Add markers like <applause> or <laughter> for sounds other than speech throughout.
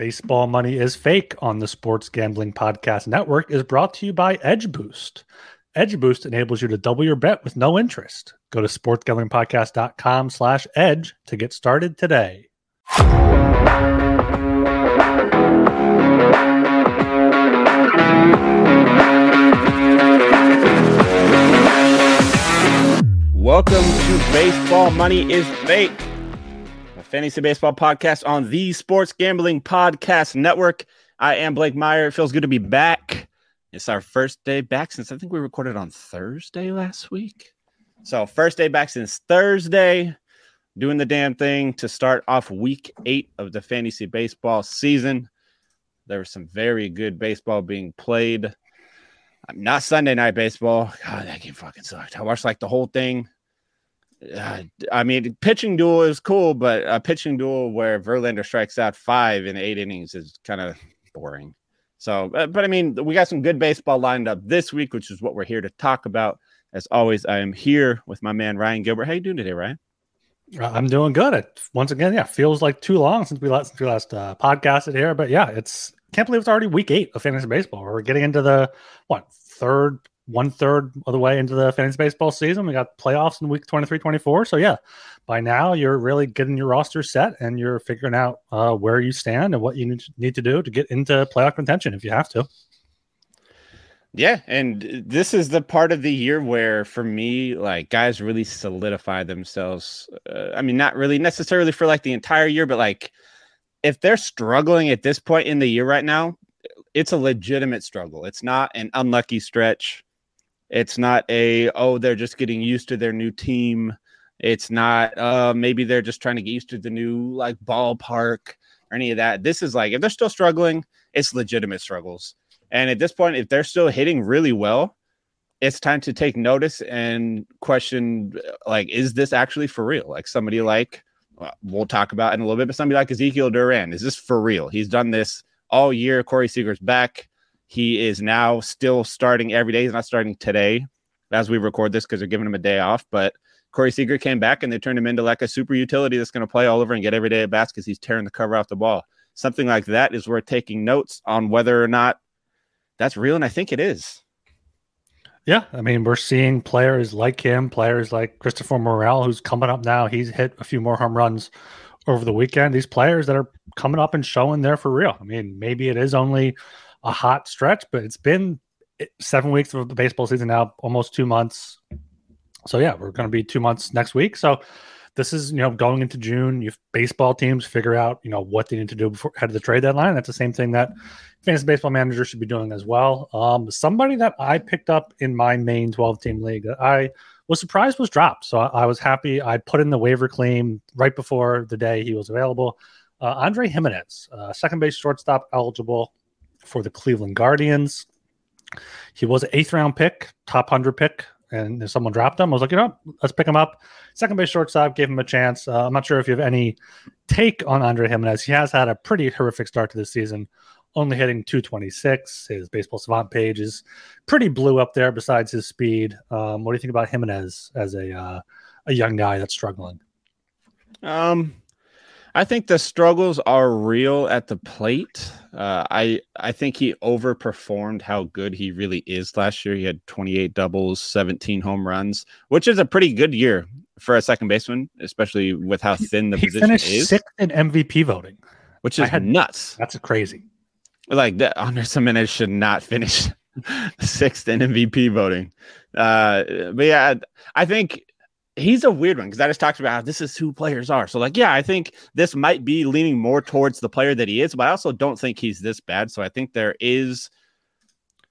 Baseball Money is Fake on the Sports Gambling Podcast Network is brought to you by Edge Boost. Edge Boost enables you to double your bet with no interest. Go to sportsgamblingpodcast.com slash edge to get started today. Welcome to Baseball Money is Fake Fantasy Baseball Podcast on the Sports Gambling Podcast Network. I am Blake Meyer. It feels good to be back. It's our first day back since I think we recorded on Thursday last week. So, first day back since Thursday, doing the damn thing to start off week eight of the fantasy baseball season. There was some very good baseball being played. I'm not Sunday night baseball. God, that game fucking sucked. I watched like the whole thing uh, I mean, pitching duel is cool, but a pitching duel where Verlander strikes out five in eight innings is kind of boring. So, uh, but I mean, we got some good baseball lined up this week, which is what we're here to talk about. As always, I am here with my man Ryan Gilbert. How you doing today, Ryan? Uh, I'm doing good. It once again, yeah, feels like too long since we last since we last uh, podcasted here, but yeah, it's can't believe it's already week eight of fantasy baseball. We're getting into the what third one third of the way into the fantasy baseball season. We got playoffs in week 23, 24. So, yeah, by now you're really getting your roster set and you're figuring out uh, where you stand and what you need to do to get into playoff contention if you have to. Yeah, and this is the part of the year where, for me, like guys really solidify themselves. Uh, I mean, not really necessarily for like the entire year, but like if they're struggling at this point in the year right now, it's a legitimate struggle. It's not an unlucky stretch. It's not a oh they're just getting used to their new team. It's not uh maybe they're just trying to get used to the new like ballpark or any of that. This is like if they're still struggling, it's legitimate struggles. And at this point, if they're still hitting really well, it's time to take notice and question like, is this actually for real? Like somebody like we'll talk about in a little bit, but somebody like Ezequiel Duran, is this for real? He's done this all year. Corey Seager's back. He is now still starting every day. He's not starting today as we record this because they're giving him a day off. But Corey Seager came back and they turned him into like a super utility that's going to play all over and get every day at bats because he's tearing the cover off the ball. Something like that is worth taking notes on whether or not that's real. And I think it is. Yeah, I mean, we're seeing players like him, players like Christopher Morel, who's coming up now. He's hit a few more home runs over the weekend. These players that are coming up and showing they're for real. I mean, maybe it is only a hot stretch, but it's been seven weeks of the baseball season now, almost two months. So yeah, we're going to be two months next week. So this is you know going into June. You baseball teams figure out you know what they need to do before ahead of the trade deadline. That's the same thing that fantasy baseball managers should be doing as well. Um, somebody that I picked up in my main twelve team league that I was surprised was dropped. So I, I was happy. I put in the waiver claim right before the day he was available. Uh, Andre Gimenez, uh, second base shortstop eligible for the Cleveland Guardians. He was an eighth round pick, top 100 pick, and if someone dropped him, I was like, you know, let's pick him up. Second base shortstop, gave him a chance. Uh, I'm not sure if you have any take on Andre Gimenez. He has had a pretty horrific start to the season, only hitting 226. His baseball savant page is pretty blue up there besides his speed. Um, what do you think about Gimenez as a, uh, a young guy that's struggling? Um, I think the struggles are real at the plate. Uh, I I think he overperformed how good he really is last year. He had 28 doubles, 17 home runs, which is a pretty good year for a second baseman, especially with how thin the he position finished is. Sixth in MVP voting, which is had, nuts. That's crazy. Like that, Andre Gimenez should not finish <laughs> sixth in MVP voting. Uh, but yeah, I think he's a weird one because I just talked about how this is who players are. So, like, yeah, I think this might be leaning more towards the player that he is, but I also don't think he's this bad. So, I think there is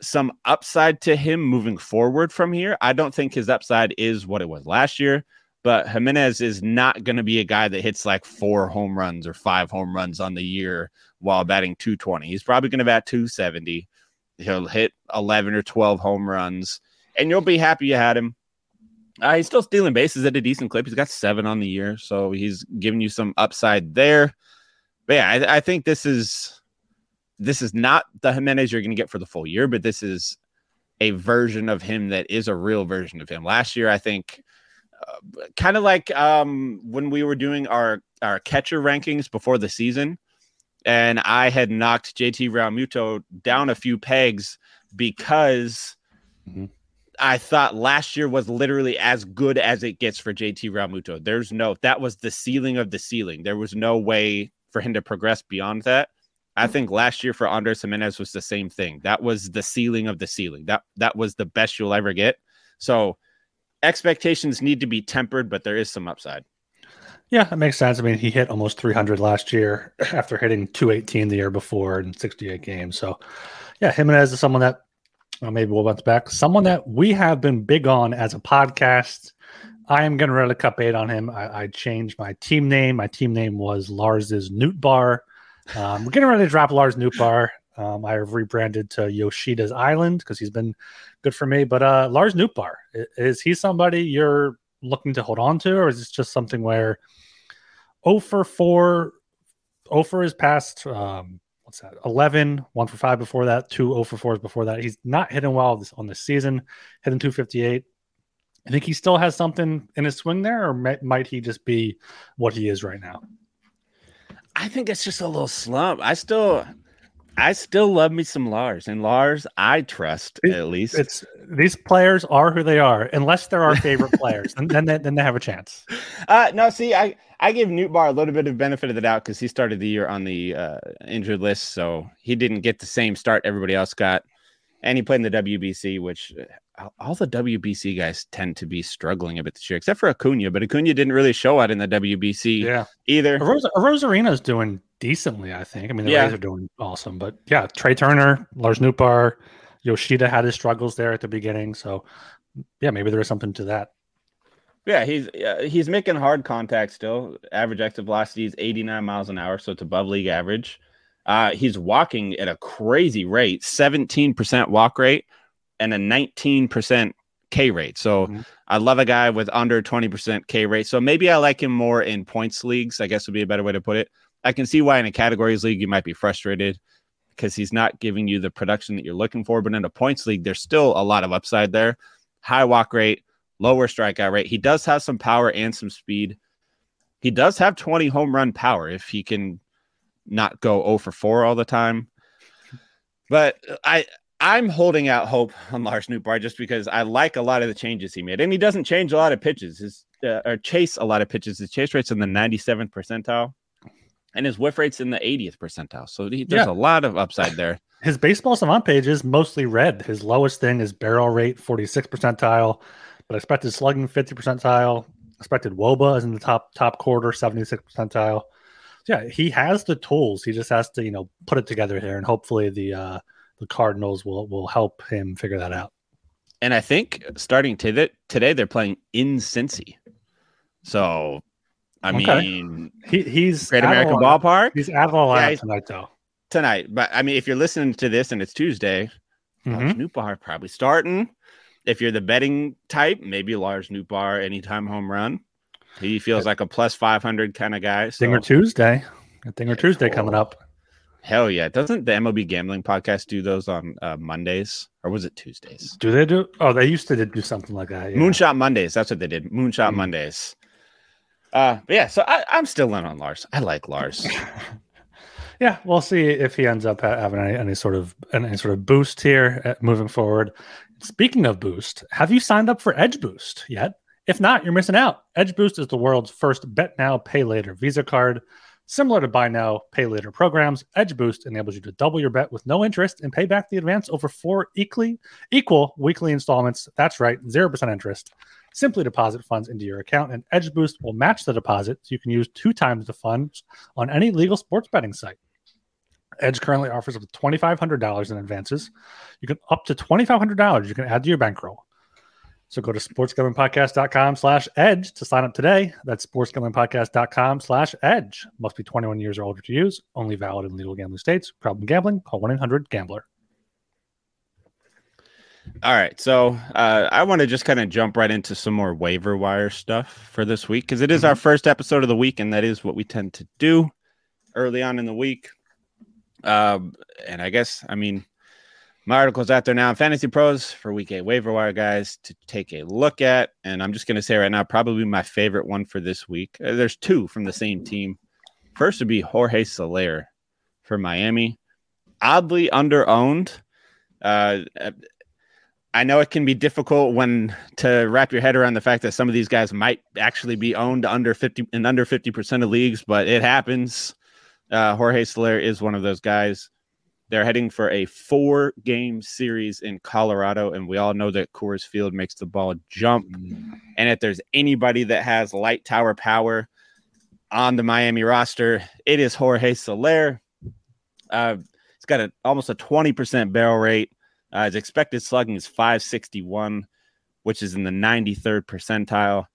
some upside to him moving forward from here. I don't think his upside is what it was last year, but Gimenez is not going to be a guy that hits like four home runs or five home runs on the year while batting 220. He's probably going to bat 270. He'll hit 11 or 12 home runs, and you'll be happy you had him uh, he's still stealing bases at a decent clip. He's got seven on the year, so he's giving you some upside there. But yeah, I, I think this is this is not the Gimenez you're going to get for the full year, but this is a version of him that is a real version of him. Last year, I think, uh, kind of like um, when we were doing our our catcher rankings before the season, and I had knocked JT Realmuto down a few pegs because mm-hmm. I thought last year was literally as good as it gets for JT Realmuto. There's no that was the ceiling of the ceiling. There was no way for him to progress beyond that. I mm. think last year for Andres Gimenez was the same thing. That was the ceiling of the ceiling. That that was the best you'll ever get. So expectations need to be tempered, but there is some upside. Yeah, that makes sense. I mean, he hit almost 300 last year <clears throat> after hitting 218 the year before in 68 games. So, yeah, Gimenez is someone that well, maybe we'll bounce back. Someone that we have been big on as a podcast. I am going to run a cup eight on him. I, I, changed my team name. My team name was Lars's Nootbaar. Um, we're ready to drop Lars Nootbaar. Um, I have rebranded to Yoshida's Island because he's been good for me. But uh, Lars Nootbaar, Bar, is he somebody you're looking to hold on to, or is this just something where 0 for 4, 0 for his past, um, what's that, 11, 1 for 5 before that, two 0 for 4s before that. He's not hitting well this, on this season, hitting 258. I think he still has something in his swing there, or might, might he just be what he is right now? I think it's just a little slump. I still, I still love me some Lars, and Lars I trust it, at least. It's these players are who they are, unless they're our favorite players, and then they, then they have a chance. <laughs> Uh, no, see, I I give Nootbaar a little bit of benefit of the doubt because he started the year on the uh, injured list, so he didn't get the same start everybody else got, and he played in the WBC, which uh, all the WBC guys tend to be struggling a bit this year, except for Acuna, but Acuna didn't really show out in the WBC yeah. either. Arozarena is doing decently, I think. I mean, the yeah. Rays are doing awesome, but yeah, Trea Turner, Lars Nootbaar, Yoshida had his struggles there at the beginning, so yeah, maybe there is something to that. Yeah, he's uh, he's making hard contact still. Average exit velocity is 89 miles an hour, so it's above league average. Uh, he's walking at a crazy rate, 17% walk rate and a 19% K rate. So mm-hmm. I love a guy with under 20% K rate. So maybe I like him more in points leagues, I guess would be a better way to put it. I can see why in a categories league you might be frustrated because he's not giving you the production that you're looking for. But in a points league, there's still a lot of upside there. High walk rate, lower strikeout rate. He does have some power and some speed. He does have 20 home run power if he can not go 0 for 4 all the time. But I I'm holding out hope on Lars Nootbaar just because I like a lot of the changes he made, and he doesn't change a lot of pitches, his uh, or chase a lot of pitches. His chase rate's in the 97th percentile, and his whiff rate's in the 80th percentile. So he, there's yeah. a lot of upside there. <laughs> His baseball savant page is mostly red. His lowest thing is barrel rate 46 percentile, but expected slugging 50 percentile. Expected woba is in the top top quarter 76 percentile. So yeah, he has the tools. He just has to you know put it together here, and hopefully the uh, the Cardinals will will help him figure that out. And I think starting today, today they're playing in Cincy. So, I okay. mean, he, he's Great American Ballpark. He's at the line yeah, tonight, though. Tonight, but I mean, if you're listening to this and it's Tuesday, mm-hmm. Nootbaar probably starting. If you're the betting type, maybe Lars Nootbaar anytime home run. He feels like a plus 500 kind of guy. So. Dinger Tuesday. A Dinger Tuesday coming up. Hell yeah! Doesn't the MLB Gambling Podcast do those on uh, Mondays or was it Tuesdays? Do they do? Oh, they used to do something like that. Yeah. Moonshot Mondays. That's what they did. Moonshot mm. Mondays. Uh, but yeah. So I, I'm still in on Lars. I like Lars. <laughs> yeah, we'll see if he ends up having any, any sort of any sort of boost here uh, moving forward. Speaking of boost, have you signed up for Edge Boost yet? If not, you're missing out. Edge Boost is the world's first bet now, pay later Visa card. Similar to buy now, pay later programs, Edge Boost enables you to double your bet with no interest and pay back the advance over four equally equal weekly installments. That's right, 0% interest. Simply deposit funds into your account, and Edge Boost will match the deposit so you can use two times the funds on any legal sports betting site. Edge currently offers up to $2,500 in advances. You can up to $2,500 you can add to your bankroll. So go to sportsgamblingpodcast.com slash edge to sign up today. That's sportsgamblingpodcast.com slash edge. Must be 21 years or older to use. Only valid in legal gambling states. Problem gambling, call 1-800-GAMBLER. All right. So uh, I want to just kind of jump right into some more waiver wire stuff for this week because it is mm-hmm. our first episode of the week, and that is what we tend to do early on in the week. Um, and I guess, I mean, my article's out there now in Fantasy Pros for Week Eight waiver wire guys to take a look at. And I'm just going to say right now, probably my favorite one for this week. Uh, there's two from the same team. First would be Jorge Soler for Miami. Oddly under owned. Uh, I know it can be difficult when to wrap your head around the fact that some of these guys might actually be owned under 50 in under 50% of leagues, but it happens. Uh, Jorge Soler is one of those guys. They're heading for a four game series in Colorado, and we all know that Coors Field makes the ball jump. And if there's anybody that has light tower power on the Miami roster, it is Jorge Soler. Uh, he's got a, almost a 20% barrel rate. Uh, his expected slugging is 561, which is in the 93rd percentile.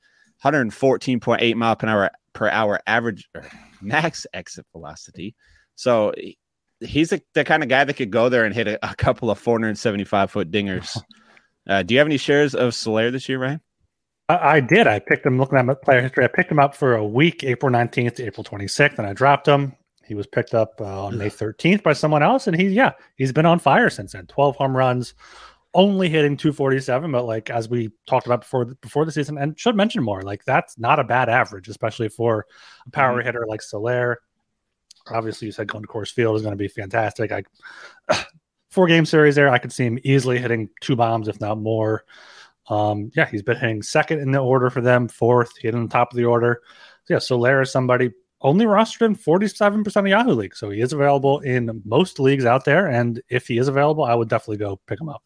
114.8 mile per hour per hour average <laughs> max exit velocity. So he's a, the kind of guy that could go there and hit a, a couple of 475 foot dingers. <laughs> Uh, do you have any shares of Soler this year, Ryan? I, I, did. I picked him looking at my player history. I picked him up for a week, April 19th to April 26th, and I dropped him. He was picked up uh, on May 13th by someone else, and he's yeah, he's been on fire since then. 12 home runs, only hitting 247, but like as we talked about before before the season, and should mention more, like that's not a bad average, especially for a power mm-hmm. hitter like Soler. Obviously, you said going to Coors Field is going to be fantastic. I <sighs> four game series there, I could see him easily hitting two bombs, if not more. Um, yeah, he's been hitting second in the order for them, fourth, hitting the top of the order. So yeah, Soler is somebody only rostered in 47% of Yahoo leagues. So he is available in most leagues out there. And if he is available, I would definitely go pick him up.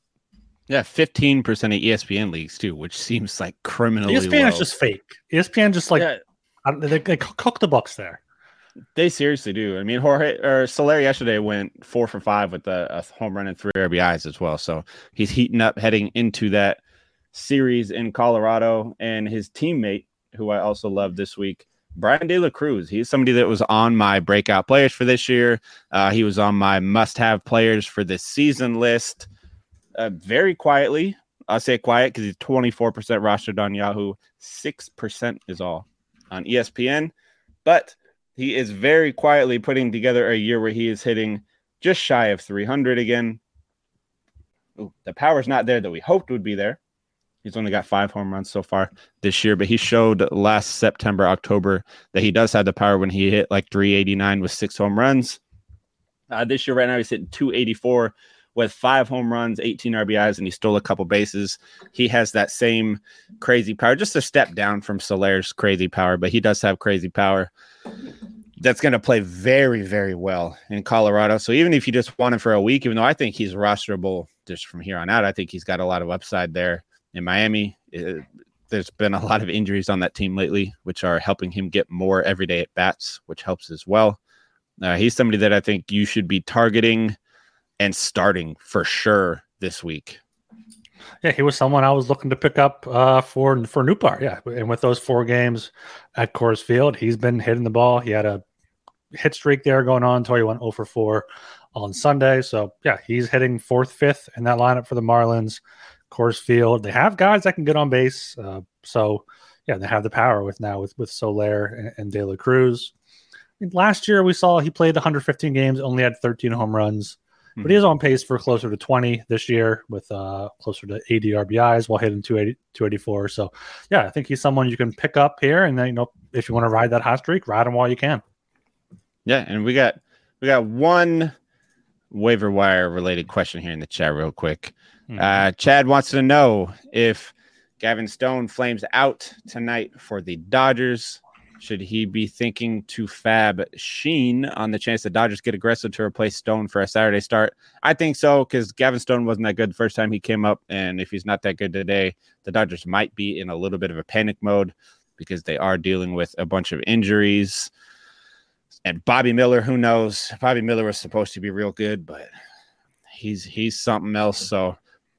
Yeah, 15% of ESPN leagues too, which seems like criminally ESPN low. is just fake. ESPN just like, yeah. they, they cook the books there. They seriously do. I mean, Jorge or Soler yesterday went four for five with a, a, home run and three RBIs as well. So he's heating up heading into that series in Colorado. And his teammate, who I also love this week, Bryan De La Cruz. He's somebody that was on my breakout players for this year. Uh, he was on my must-have players for this season list. Uh, very quietly, I'll say quiet because he's 24% rostered on Yahoo, 6% is all on ESPN. But he is very quietly putting together a year where he is hitting just shy of 300 again. Ooh, the power's not there that we hoped would be there. He's only got five home runs so far this year, but he showed last September, October that he does have the power when he hit like 389 with six home runs. Uh, this year, right now, he's hitting 284 with five home runs, 18 RBIs, and he stole a couple bases. He has that same crazy power, just a step down from Soler's crazy power, but he does have crazy power that's going to play very, very well in Colorado. So even if you just want him for a week, even though I think he's rosterable just from here on out, I think he's got a lot of upside there in Miami. It, there's been a lot of injuries on that team lately, which are helping him get more everyday at bats, which helps as well. Uh, he's somebody that I think you should be targeting and starting for sure this week. Yeah, he was someone I was looking to pick up uh, for for Nootbaar. Yeah, and with those four games at Coors Field, he's been hitting the ball. He had a hit streak there going on until he went 0 for 4 on Sunday. So yeah, he's hitting fourth, fifth in that lineup for the Marlins. Coors Field, they have guys that can get on base. Uh, so yeah, they have the power with now with with Soler and, and De La Cruz. last year we saw he played 115 games, only had 13 home runs, mm-hmm. but he is on pace for closer to 20 this year with uh, closer to 80 RBIs while hitting 280, 284. So yeah, I think he's someone you can pick up here, and then you know if you want to ride that hot streak, ride him while you can. Yeah, and we got we got one waiver wire related question here in the chat, real quick. Mm-hmm. Uh, Chad wants to know if Gavin Stone flames out tonight for the Dodgers. Should he be thinking to fab Sheehan on the chance the Dodgers get aggressive to replace Stone for a Saturday start? I think so because Gavin Stone wasn't that good the first time he came up, and if he's not that good today, the Dodgers might be in a little bit of a panic mode because they are dealing with a bunch of injuries and Bobby Miller, who knows? Bobby Miller was supposed to be real good, but he's he's something else. So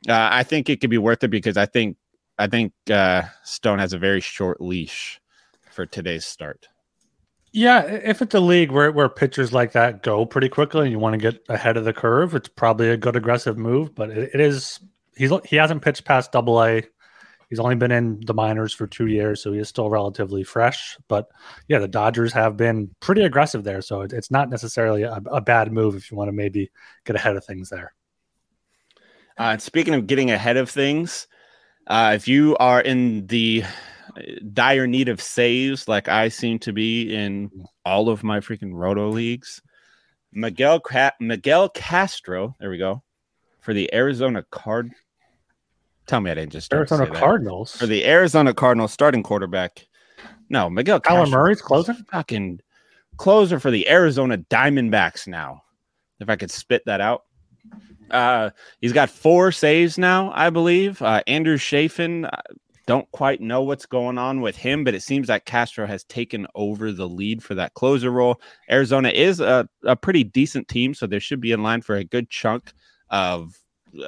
uh, I think it could be worth it because I think I think uh, Stone has a very short leash for today's start. Yeah, if it's a league where where pitchers like that go pretty quickly and you want to get ahead of the curve, it's probably a good aggressive move. But it, it is he's he hasn't pitched past Double A He's only been in the minors for two years, so he is still relatively fresh. But yeah, the Dodgers have been pretty aggressive there, so it's not necessarily a, a bad move if you want to maybe get ahead of things there. Uh, speaking of getting ahead of things, uh, if you are in the dire need of saves, like I seem to be in all of my freaking roto leagues, Miguel Miguel Castro. There we go for the Arizona Card. Tell me I didn't just Arizona Cardinals for the Arizona Cardinals starting quarterback. No, Miguel Kyler Murray's closer. Fucking closer for the Arizona Diamondbacks now. If I could spit that out. Uh, he's got four saves now, I believe. Uh, Andrew Chafin, uh, don't quite know what's going on with him, but it seems like Castro has taken over the lead for that closer role. Arizona is a, a pretty decent team, so they should be in line for a good chunk of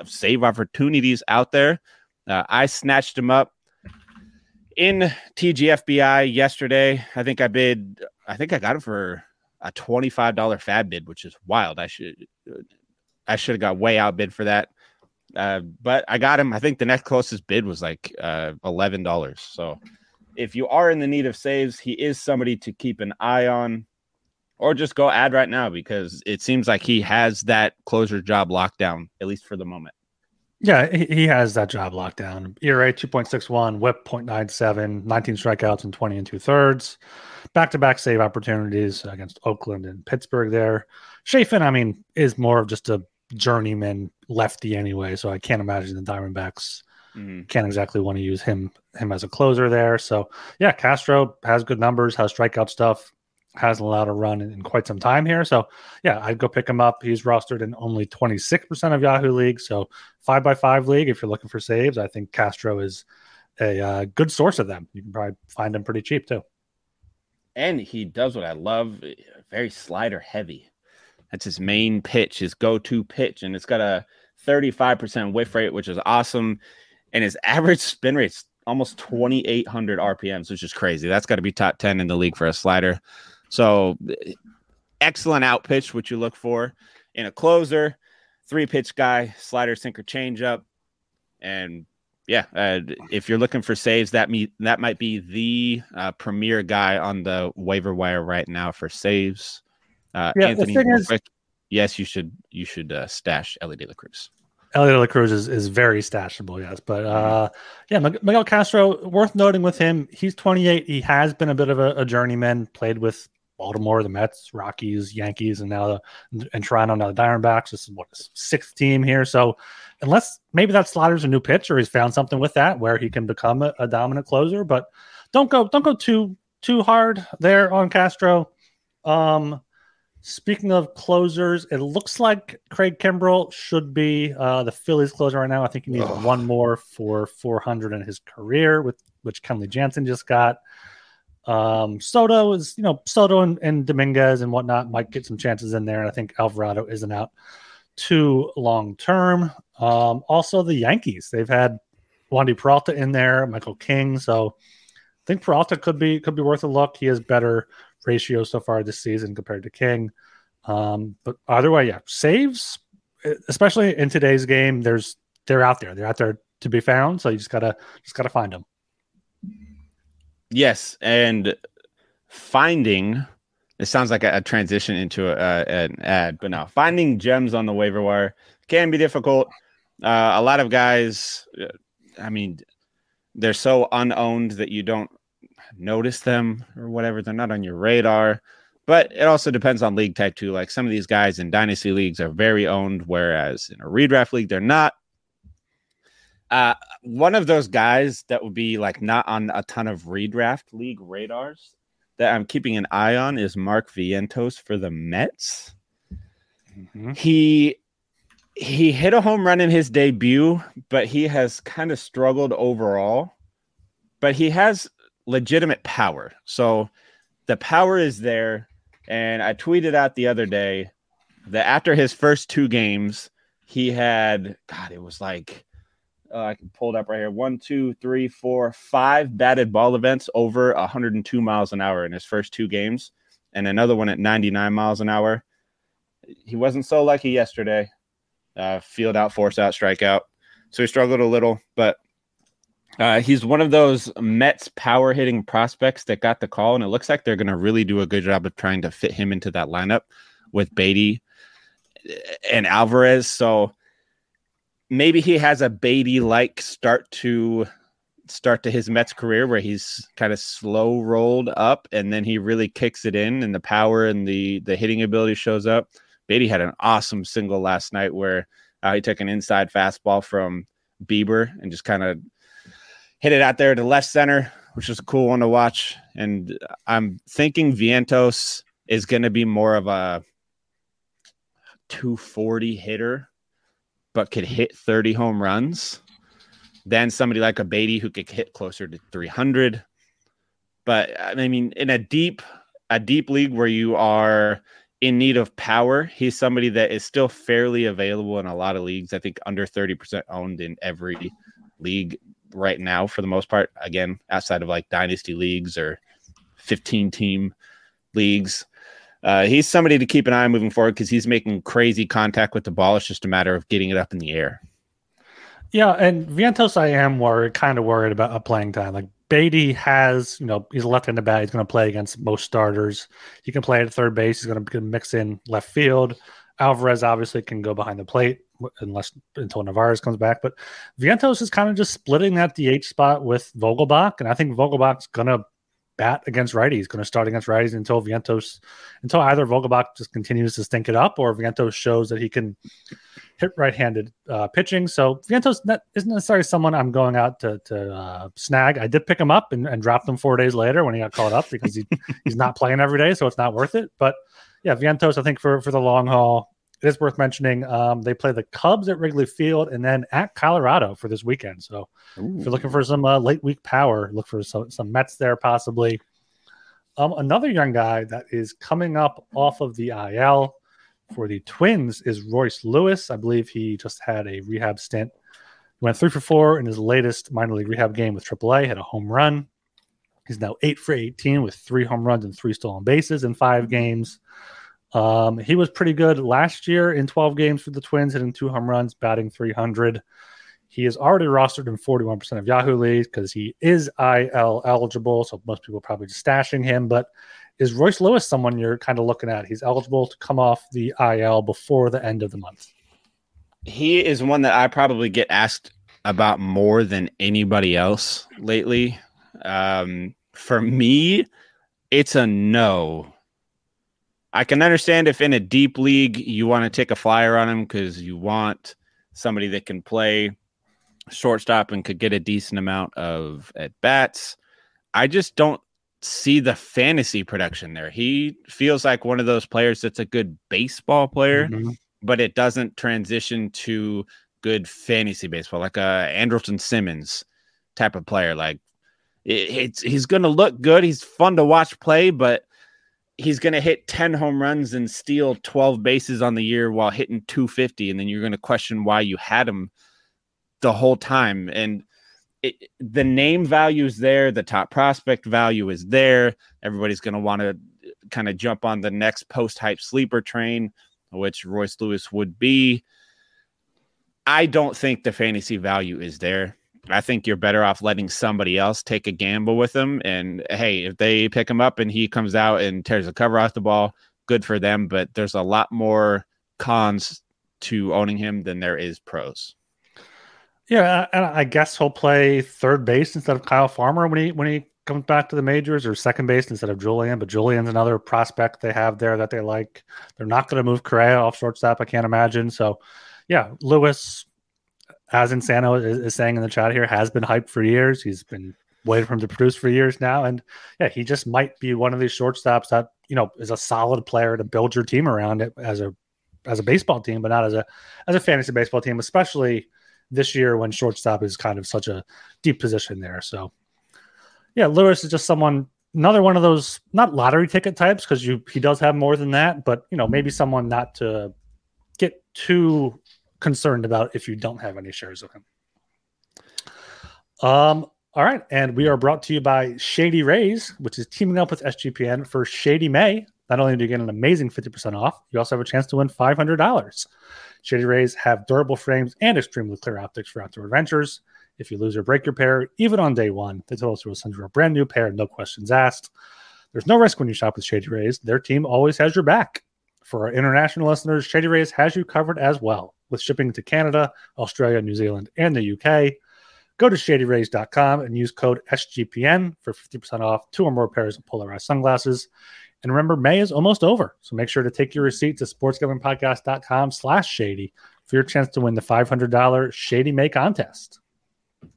save opportunities out there. Uh, I snatched him up in TGFBI yesterday. I think I bid, I think I got him for a $25 fab bid, which is wild. I should I should have got way outbid for that. Uh, but I got him. I think the next closest bid was like uh, eleven dollars. So if you are in the need of saves, he is somebody to keep an eye on, or just go add right now because it seems like he has that closer job locked down at least for the moment. Yeah, he has that job locked down. ERA 2.61, whip 0.97, 19 strikeouts and 20 and two thirds. Back to back save opportunities against Oakland and Pittsburgh there. Chafin, I mean, is more of just a journeyman lefty anyway, so I can't imagine the Diamondbacks mm-hmm. can't exactly want to use him him as a closer there. So yeah, Castro has good numbers, has strikeout stuff, hasn't allowed a run in, in, quite some time here. So yeah, I'd go pick him up. He's rostered in only 26% of Yahoo leagues. So five by five league, if you're looking for saves, I think Castro is a uh, good source of them. You can probably find him pretty cheap too. And he does what I love, very slider heavy. That's his main pitch, his go-to pitch, and it's got a 35% whiff rate, which is awesome. And his average spin rate's almost 2,800 RPMs, which is crazy. That's got to be top 10 in the league for a slider. So excellent out pitch, which you look for in a closer, three pitch guy, slider, sinker, changeup, and yeah, uh, if you're looking for saves, that me that might be the uh, premier guy on the waiver wire right now for saves. Uh, yeah, Anthony, is, yes, you should you should uh, stash Elly De La Cruz. Elly De La Cruz is, is very stashable, yes. But uh, yeah, Miguel Castro, worth noting with him, he's 28. He has been a bit of a, a journeyman, played with Baltimore, the Mets, Rockies, Yankees, and now the, and Toronto, now the Diamondbacks. This is what his sixth team here. So unless maybe that slider's a new pitch or he's found something with that where he can become a, a dominant closer, but don't go don't go too too hard there on Castro. Um, Speaking of closers, it looks like Craig Kimbrel should be uh, the Phillies closer right now. I think he needs Ugh. one more for 400 in his career, with which Kenley Jansen just got. Um, Soto is, you know, Soto and, and, Dominguez and whatnot might get some chances in there. And I think Alvarado isn't out too long term. Um, also, the Yankees, they've had Wandy Peralta in there, Michael King. So I think Peralta could be could be worth a look. He has better ratio so far this season compared to King. Um, but either way, yeah, saves, especially in today's game, there's they're out there. They're out there to be found. So you just gotta just gotta find them. Yes, and finding it sounds like a, a transition into a, an ad, but now finding gems on the waiver wire can be difficult. Uh, a lot of guys, uh, I mean, they're so unowned that you don't notice them or whatever. They're not on your radar. But it also depends on league type too. Like some of these guys in dynasty leagues are very owned, whereas in a redraft league, they're not. Uh, one of those guys that would be like not on a ton of redraft league radars that I'm keeping an eye on is Mark Vientos for the Mets. Mm-hmm. He he hit a home run in his debut, but he has kind of struggled overall. But he has legitimate power. So the power is there. And I tweeted out the other day that after his first two games, he had, God, it was like, uh, I can pull it up right here one, two, three, four, five batted ball events over 102 miles an hour in his first two games, and another one at 99 miles an hour. He wasn't so lucky yesterday. Uh, field out, force out, strikeout. So he struggled a little, but uh, he's one of those Mets power hitting prospects that got the call, and it looks like they're going to really do a good job of trying to fit him into that lineup with Baty and Alvarez. So maybe he has a Baty like start to start to his Mets career where he's kind of slow rolled up and then he really kicks it in and the power and the the hitting ability shows up. Baty had an awesome single last night where uh, he took an inside fastball from Bieber and just kind of hit it out there to left center, which was a cool one to watch. And I'm thinking Vientos is going to be more of a 240 hitter, but could hit 30 home runs than somebody like a Baty who could hit closer to 300. But I mean, in a deep, a deep league where you are in need of power, he's somebody that is still fairly available in a lot of leagues. I think under 30% owned in every league right now for the most part. Again, outside of like dynasty leagues or 15 team leagues. Uh, he's somebody to keep an eye on moving forward because he's making crazy contact with the ball. It's just a matter of getting it up in the air. Yeah, and Vientos, I am worried, kind of worried about a playing time. Like Baty has, you know, he's left-handed bat. He's going to play against most starters. He can play at third base. He's going to mix in left field. Alvarez obviously can go behind the plate unless until Narvaez comes back. But Vientos is kind of just splitting that DH spot with Vogelbach, and I think Vogelbach's going to bat against righties, going to start against righties until Vientos, until either Vogelbach just continues to stink it up or Vientos shows that he can hit right-handed uh, pitching. So Vientos isn't necessarily someone I'm going out to, to uh, snag. I did pick him up and, and dropped him four days later when he got called up because he, <laughs> he's not playing every day, so it's not worth it. But yeah, Vientos, I think for for the long haul, it is worth mentioning. Um, they play the Cubs at Wrigley Field and then at Colorado for this weekend. So Ooh. if you're looking for some uh, late week power, look for some, some Mets there possibly. Um, another young guy that is coming up off of the IL for the Twins is Royce Lewis. I believe he just had a rehab stint. He went three for four in his latest minor league rehab game with AAA, had a home run. He's now eight for 18 with three home runs and three stolen bases in five games. Um, he was pretty good last year in 12 games for the Twins, hitting two home runs, batting 300. He is already rostered in 41% of Yahoo leagues because he is IL eligible. So most people probably just stashing him. But is Royce Lewis someone you're kind of looking at? He's eligible to come off the IL before the end of the month. He is one that I probably get asked about more than anybody else lately. Um, for me, it's a no I can understand if in a deep league you want to take a flyer on him because you want somebody that can play shortstop and could get a decent amount of at bats. I just don't see the fantasy production there. He feels like one of those players that's a good baseball player, mm-hmm. but it doesn't transition to good fantasy baseball, like a Andrelton Simmons type of player. Like it, it's he's going to look good. He's fun to watch play, but he's going to hit 10 home runs and steal 12 bases on the year while hitting 250 and then you're going to question why you had him the whole time. And it, the name value is there the top prospect value is there. Everybody's going to want to kind of jump on the next post hype sleeper train which Royce Lewis would be. I don't think the fantasy value is there I think you're better off letting somebody else take a gamble with him. And hey, if they pick him up and he comes out and tears the cover off the ball, good for them. But there's a lot more cons to owning him than there is pros. Yeah, and I guess he'll play third base instead of Kyle Farmer when he when he comes back to the majors, or second base instead of Julien. But Julien's another prospect they have there that they like. They're not going to move Correa off shortstop, I can't imagine. So, yeah, Lewis as Insano is, is saying in the chat here, has been hyped for years. He's been waiting for him to produce for years now. And yeah, he just might be one of these shortstops that, you know, is a solid player to build your team around it as a as a baseball team, but not as a as a fantasy baseball team, especially this year when shortstop is kind of such a deep position there. So yeah, Lewis is just someone another one of those not lottery ticket types because you he does have more than that, but you know, maybe someone not to get too concerned about if you don't have any shares of him. Um, all right, and we are brought to you by Shady Rays, which is teaming up with SGPN for Shady May. Not only do you get an amazing 50% off, you also have a chance to win $500. Shady Rays have durable frames and extremely clear optics for outdoor adventures. If you lose or break your pair, even on day one, they tell us we'll send you a brand new pair, no questions asked. There's no risk when you shop with Shady Rays. Their team always has your back. For our international listeners, Shady Rays has you covered as well with shipping to Canada, Australia, New Zealand, and the UK. Go to shadyrays.com and use code SGPN for 50% off two or more pairs of polarized sunglasses. And remember, May is almost over. So make sure to take your receipt to sportsgamblingpodcast.com slash shady for your chance to win the $500 Shady May contest. All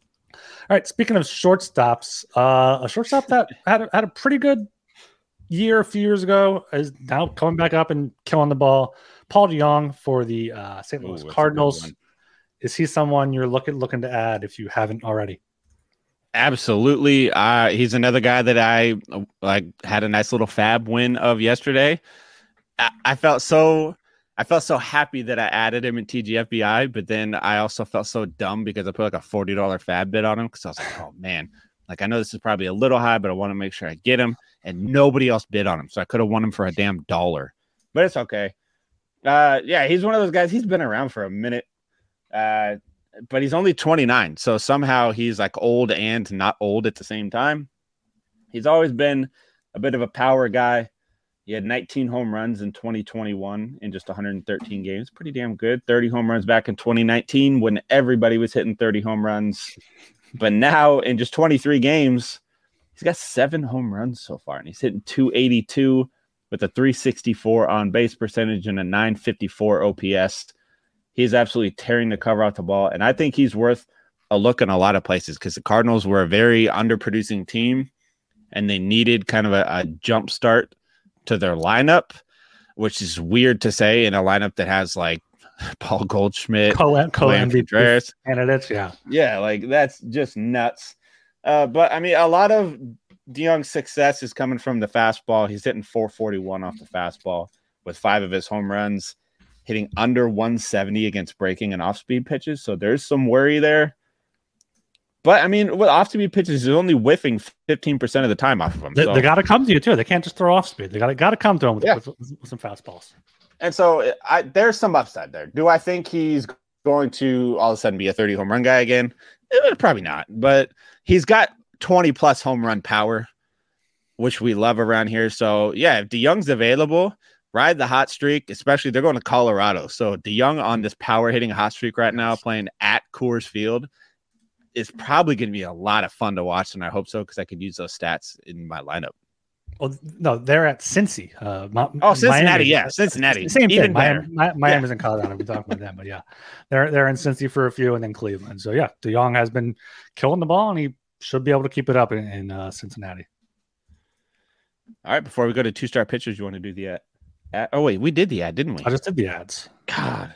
right. Speaking of shortstops, uh, a shortstop that <laughs> had a, had a pretty good year a few years ago is now coming back up and killing the ball. Paul DeJong for the uh, St. Louis Ooh, Cardinals. Is he someone you're looking looking to add if you haven't already? Absolutely. Uh, he's another guy that I like had a nice little fab win of yesterday. I, I felt so I felt so happy that I added him in TGFBI, but then I also felt so dumb because I put like a $40 fab bid on him because I was like, oh man, like I know this is probably a little high, but I want to make sure I get him. And nobody else bid on him. So I could have won him for a damn dollar. But it's okay. Uh yeah, he's one of those guys. He's been around for a minute. Uh but he's only 29. So somehow he's like old and not old at the same time. He's always been a bit of a power guy. He had 19 home runs in 2021 in just 113 games. Pretty damn good. 30 home runs back in 2019 when everybody was hitting 30 home runs. But now in just 23 games, he's got seven home runs so far, and he's hitting 282 with a 364 on base percentage and a 954 OPS. He's absolutely tearing the cover off the ball, and I think he's worth a look in a lot of places because the Cardinals were a very underproducing team, and they needed kind of a, a jump start to their lineup, which is weird to say in a lineup that has like <laughs> Paul Goldschmidt, co MVP candidates. Yeah, yeah, like that's just nuts. Uh, but I mean, a lot of DeJong's success is coming from the fastball. He's hitting 441 off the fastball with five of his home runs, hitting under 170 against breaking and off speed pitches. So there's some worry there. But I mean, with off speed pitches, he's only whiffing 15% of the time off of them. They, so. they got to come to you too. They can't just throw off speed. They got to come to him with, yeah. with, with, some fastballs. And so I, there's some upside there. Do I think he's going to all of a sudden be a 30 home run guy again? Eh, probably not. But he's got 20 plus home run power, which we love around here. So yeah, if DeJong's available, ride the hot streak, especially they're going to Colorado. So DeJong on this power hitting hot streak right now, playing at Coors Field is probably going to be a lot of fun to watch, and I hope so because I could use those stats in my lineup. Well, no, they're at Cincy. Uh, oh, Cincinnati, Miami. yeah, Cincinnati. Same Even thing. Miami, Miami's yeah. in Colorado. We talked about them, but yeah, they're they're in Cincy for a few, and then Cleveland. So yeah, DeJong has been killing the ball, and he should be able to keep it up in, in uh, Cincinnati. All right, before we go to two star pitchers, you want to do the ad? ad? Oh wait, we did the ad, didn't we? I just did the ads. God,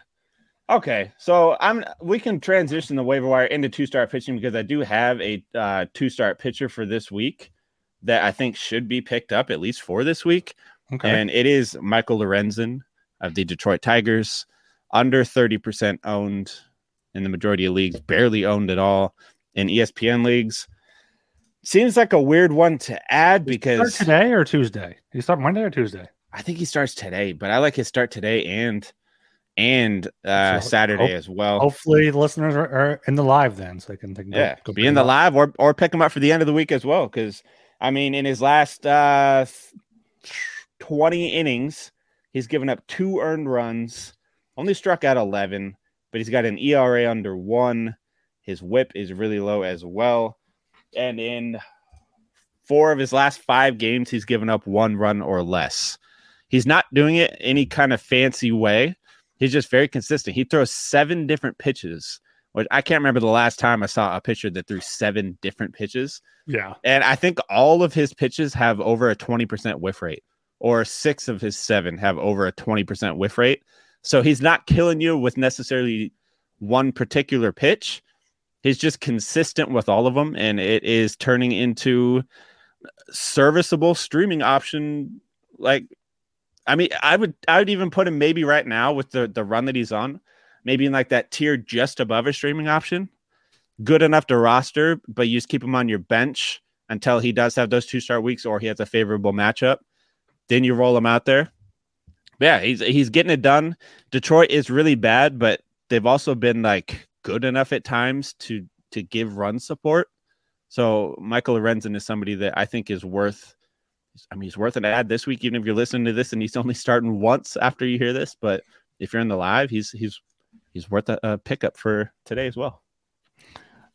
Okay, so I'm we can transition the waiver wire into two star pitching because I do have a uh, two star pitcher for this week that I think should be picked up at least for this week, okay. and it is Michael Lorenzen of the Detroit Tigers, under thirty percent owned in the majority of leagues, barely owned at all in ESPN leagues. Seems like a weird one to add because today or Tuesday. You start Monday or Tuesday? I think he starts today, but I like his start today and and uh, so Saturday hope, as well. Hopefully, the listeners are, are, in the live then, so they can, they can yeah go, go be in the up. live or or pick him up for the end of the week as well. Because I mean, in his last uh, twenty innings, he's given up two earned runs, only struck out eleven, but he's got an ERA under one. His WHIP is really low as well, and in four of his last five games, he's given up one run or less. He's not doing it any kind of fancy way He's just very consistent. He throws seven different pitches, which I can't remember the last time I saw a pitcher that threw seven different pitches. Yeah. And I think all of his pitches have over a 20% whiff rate, or six of his seven have over a 20% whiff rate. So he's not killing you with necessarily one particular pitch. He's just consistent with all of them, and it is turning into serviceable streaming option like I mean, I would I would even put him maybe right now with the the run that he's on, maybe in like that tier just above a streaming option. Good enough to roster, but you just keep him on your bench until he does have those two star weeks or he has a favorable matchup. Then you roll him out there. Yeah, he's he's getting it done. Detroit is really bad, but they've also been like good enough at times to to give run support. So Michael Lorenzen is somebody that I think is worth I mean, he's worth an ad this week, even if you're listening to this and he's <laughs> only starting once after you hear this. But if you're in the live, he's he's he's worth a, a pickup for today as well.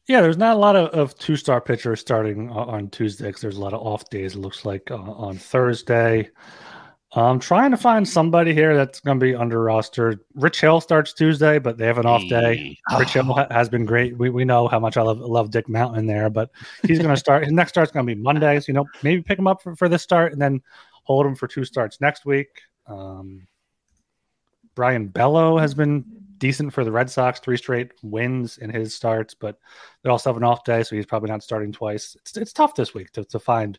Yeah, there's not a lot of, of two star pitchers starting on Tuesday because there's a lot of off days. It looks like uh, on Thursday. I'm trying to find somebody here that's going to be under rostered. Rich Hill starts Tuesday, but they have an off day. Rich Hill has been great. We, we know how much I love, love Dick Mountain there, but he's going to start. His next start's going to be Mondays. You know, maybe pick him up for, for this start and then hold him for two starts next week. Um, Brayan Bello has been decent for the Red Sox, three straight wins in his starts, but they also have an off day, so he's probably not starting twice. It's, it's tough this week to, to find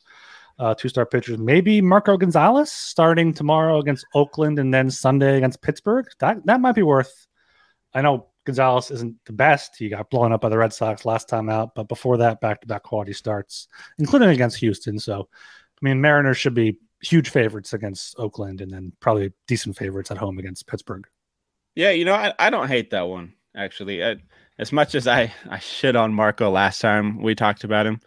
uh, two star pitchers. Maybe Marco Gonzalez starting tomorrow against Oakland and then Sunday against Pittsburgh. That that might be worth. I know Gonzalez isn't the best. He got blown up by the Red Sox last time out, but before that, back to back quality starts, including against Houston. So, I mean, Mariners should be huge favorites against Oakland and then probably decent favorites at home against Pittsburgh. Yeah, you know, I, I don't hate that one actually. I, as much as I I shit on Marco last time we talked about him,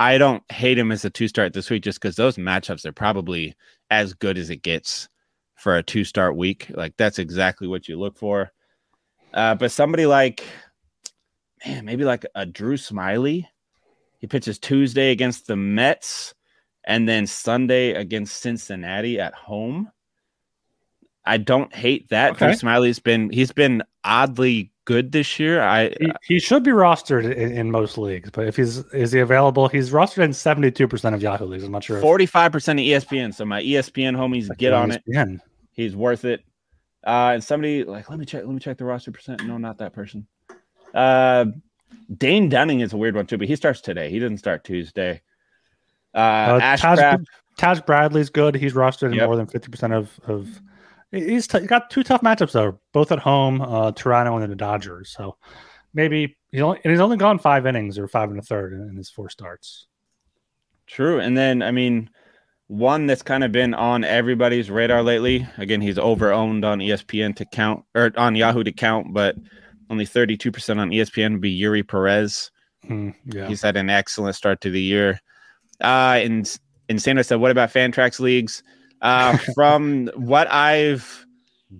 I don't hate him as a two start this week just because those matchups are probably as good as it gets for a two start week. Like that's exactly what you look for. Uh, but somebody like, man, maybe like a Drew Smyly. He pitches Tuesday against the Mets and then Sunday against Cincinnati at home. I don't hate that. Okay. Drew Smyly's been he's been oddly good this year. I he, he should be rostered in, in, most leagues, but if he's is he available, he's rostered in seventy two percent of Yahoo leagues. I'm not sure. Forty five percent of ESPN. So my ESPN homies get on ESPN. it. He's worth it. Uh, and somebody like let me check. Let me check the roster percent. No, not that person. Uh, Dane Dunning is a weird one too, but he starts today. He didn't start Tuesday. Uh, uh Ashcraft. Taj, Bradley's good. He's rostered in yep. more than fifty percent of of He's t- got two tough matchups though, both at home, uh, Toronto and then the Dodgers. So maybe he's only and he's only gone five innings or five and a third in, in his four starts. True, and then I mean, one that's kind of been on everybody's radar lately. Again, he's over owned on ESPN to count or on Yahoo to count, but only 32% on ESPN would be Eury Perez. Mm, yeah. He's had an excellent start to the year. Uh, and and Sanders said, what about Fantrax leagues? Uh, <laughs> from what I've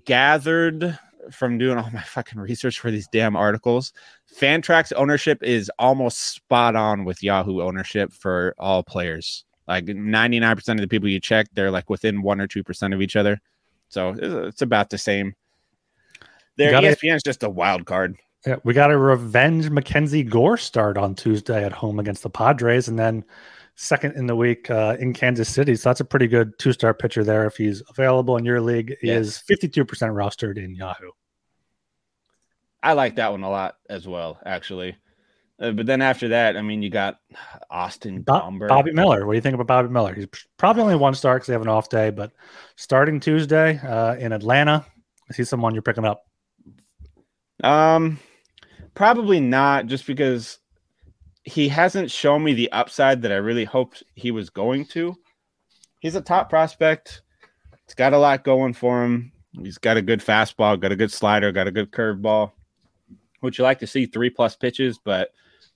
gathered from doing all my fucking research for these damn articles, Fantrax ownership is almost spot on with Yahoo ownership for all players. Like 99% of the people you check, they're like within one or two percent of each other. So it's about the same. Their ESPN is just a wild card. Yeah, we got a revenge Mackenzie Gore start on Tuesday at home against the Padres, and then second in the week uh, in Kansas City. So that's a pretty good two star pitcher there. If he's available in your league, he is 52% rostered in Yahoo. I like that one a lot as well, actually. Uh, but then after that, I mean, you got Austin Bo- Bobby Miller. What do you think about Bobby Miller? He's probably only one start because they have an off day, but starting Tuesday uh, in Atlanta, is he someone you're picking up? Um, probably not, just because he hasn't shown me the upside that I really hoped he was going to. He's a top prospect. He's got a lot going for him. He's got a good fastball, got a good slider, got a good curveball, Would you like to see three plus pitches. But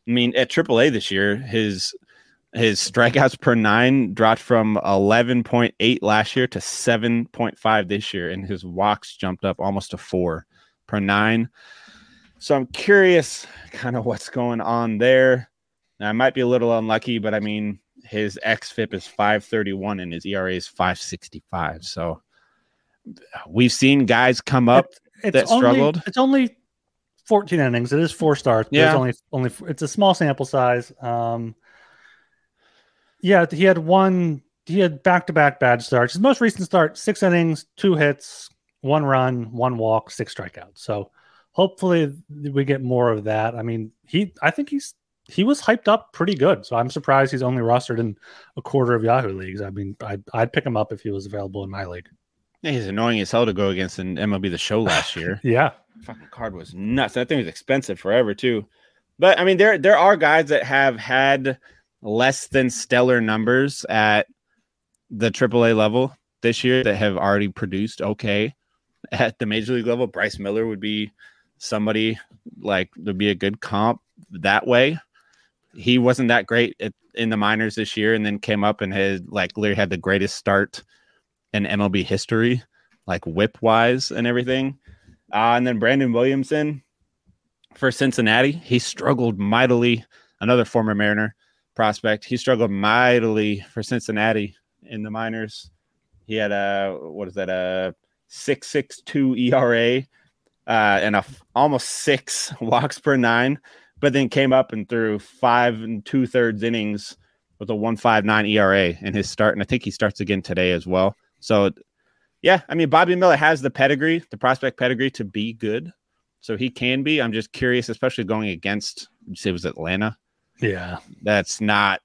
I mean, at AAA this year, his his strikeouts per nine dropped from 11.8 last year to 7.5 this year, and his walks jumped up almost to four per nine. So I'm curious kind of what's going on there. Now, I might be a little unlucky, but I mean, his xFIP is 531 and his ERA is 565. So we've seen guys come up it's that only, struggled. It's only 14 innings. It is four starts. Yeah. There's only only it's a small sample size. Um, yeah, he had one. He had back to back bad starts. His most recent start: six innings, two hits, one run, one walk, six strikeouts. So hopefully we get more of that. I mean, he. I think he's he was hyped up pretty good. So I'm surprised he's only rostered in a quarter of Yahoo leagues. I mean, I'd, I'd pick him up if he was available in my league. Yeah, he's annoying as hell to go against in MLB the Show last <sighs> year. yeah, fucking card was nuts. That thing was expensive forever too. But I mean, there there are guys that have had less than stellar numbers at the AAA level this year that have already produced okay at the major league level. Bryce Miller would be somebody like would be a good comp that way he wasn't that great at, in the minors this year, and then came up and had like literally had the greatest start in MLB history, like whip wise and everything. Uh, and then Brandon Williamson, for Cincinnati. He struggled mightily. Another former Mariner prospect. He struggled mightily for Cincinnati in the minors. He had a what is that a six six two ERA uh, and a f- almost six <laughs> walks per nine, but then came up and threw five and two thirds innings with a one five nine ERA in his start, and I think he starts again today as well. So, yeah, I mean Bobby Miller has the pedigree, the prospect pedigree to be good, so he can be. I'm just curious, especially going against, you say it was Atlanta. Yeah, that's not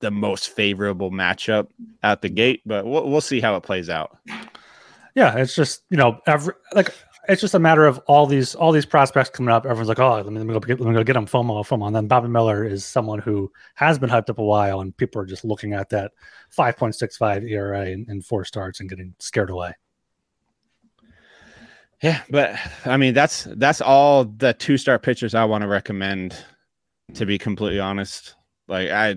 the most favorable matchup out the gate, but we'll, we'll see how it plays out. Yeah, it's just you know every like it's just a matter of all these all these prospects coming up. Everyone's like, oh, let me, let me go get let me go get them FOMO FOMO. And then Bobby Miller is someone who has been hyped up a while, and people are just looking at that 5.65 ERA and four starts and getting scared away. Yeah, but I mean that's that's all the two star pitchers I want to recommend. To be completely honest, like I,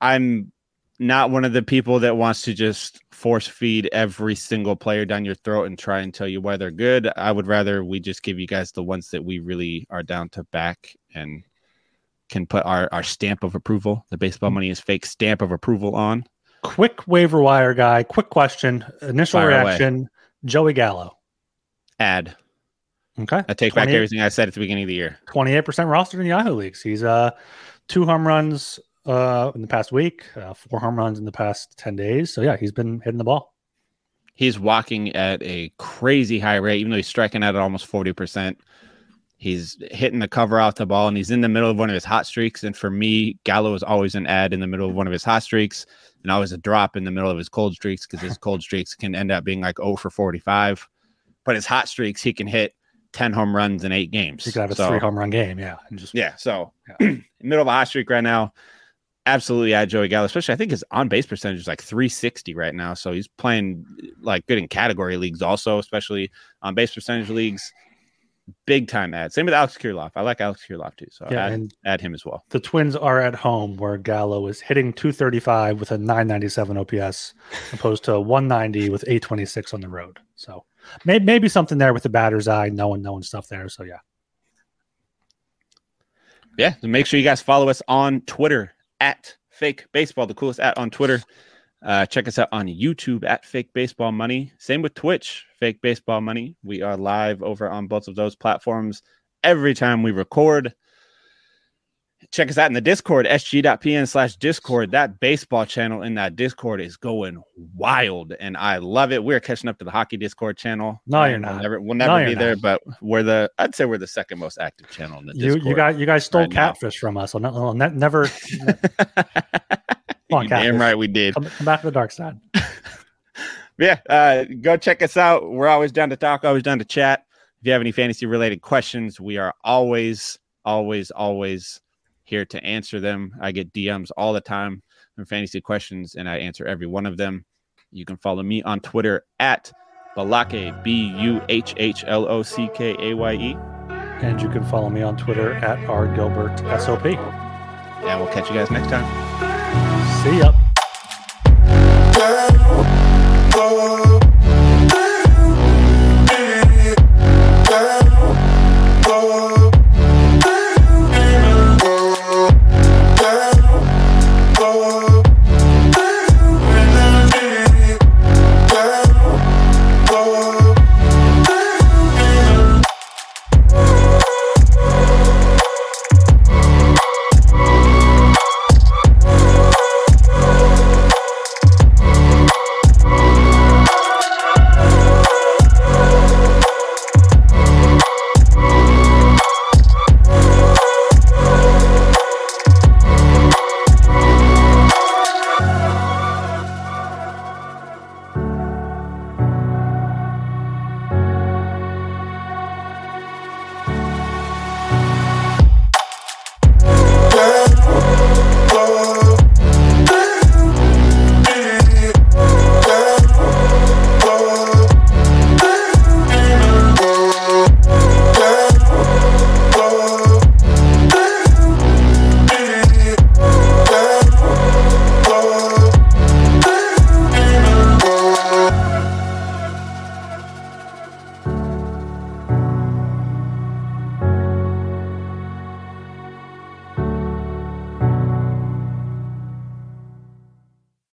I'm not one of the people that wants to just force feed every single player down your throat and try and tell you why they're good. I would rather we just give you guys the ones that we really are down to back and can put our, our stamp of approval, the baseball mm-hmm. money is fake stamp of approval on. Quick waiver wire guy, quick question, initial Fire reaction away. Joey Gallo. Add. Okay. I take back everything I said at the beginning of the year. 28% rostered in Yahoo leagues. He's uh two home runs, uh, in the past week, uh, four home runs in the past 10 days. So, yeah, he's been hitting the ball. He's walking at a crazy high rate, even though he's striking out at almost 40%. He's hitting the cover off the ball and he's in the middle of one of his hot streaks. And for me, Gallo is always an ad in the middle of one of his hot streaks and always a drop in the middle of his cold streaks because his cold streaks can end up being like 0 for 45. But his hot streaks, he can hit 10 home runs in eight games. He could have a so, three home run game. Yeah. And just, yeah. So, yeah. <clears throat> middle of a hot streak right now absolutely add Joey Gallo, especially I think his on base percentage is like 360 right now. So he's playing like good in category leagues also, especially on base percentage leagues. Big time ad. Same with Alex Kirilloff. I like Alex Kirilloff too. So yeah, add, and add him as well. The Twins are at home where Gallo is hitting 235 with a 997 OPS opposed to 190 with 826 on the road. So maybe, maybe something there with the batter's eye, knowing knowing stuff there. So yeah. Yeah, so make sure you guys follow us on Twitter at fake baseball, the coolest at on Twitter. Uh, check us out on YouTube at fake baseball money. Same with Twitch, fake baseball money. We are live over on both of those platforms every time we record. Check us out in the Discord, sg.pn slash Discord. That baseball channel in that Discord is going wild, and I love it. We're catching up to the hockey Discord channel. No, you're not. We'll never, we'll never no, be there, but we're the. I'd say we're the second most active channel in the you, Discord. You guys, you guys stole right catfish now. from us. I'll, I'll ne- never. <laughs> Come on, Damn right, we did. Come, come back to the dark side. <laughs> yeah, uh, go check us out. We're always down to talk, always down to chat. If you have any fantasy related questions, we are always, always, always here to answer them. I get DMs all the time from fantasy questions, and I answer every one of them. You can follow me on Twitter at Buhhlockaye, B U H H L O C K A Y E. And you can follow me on Twitter at R Gilbert SOP. And we'll catch you guys next time. See ya.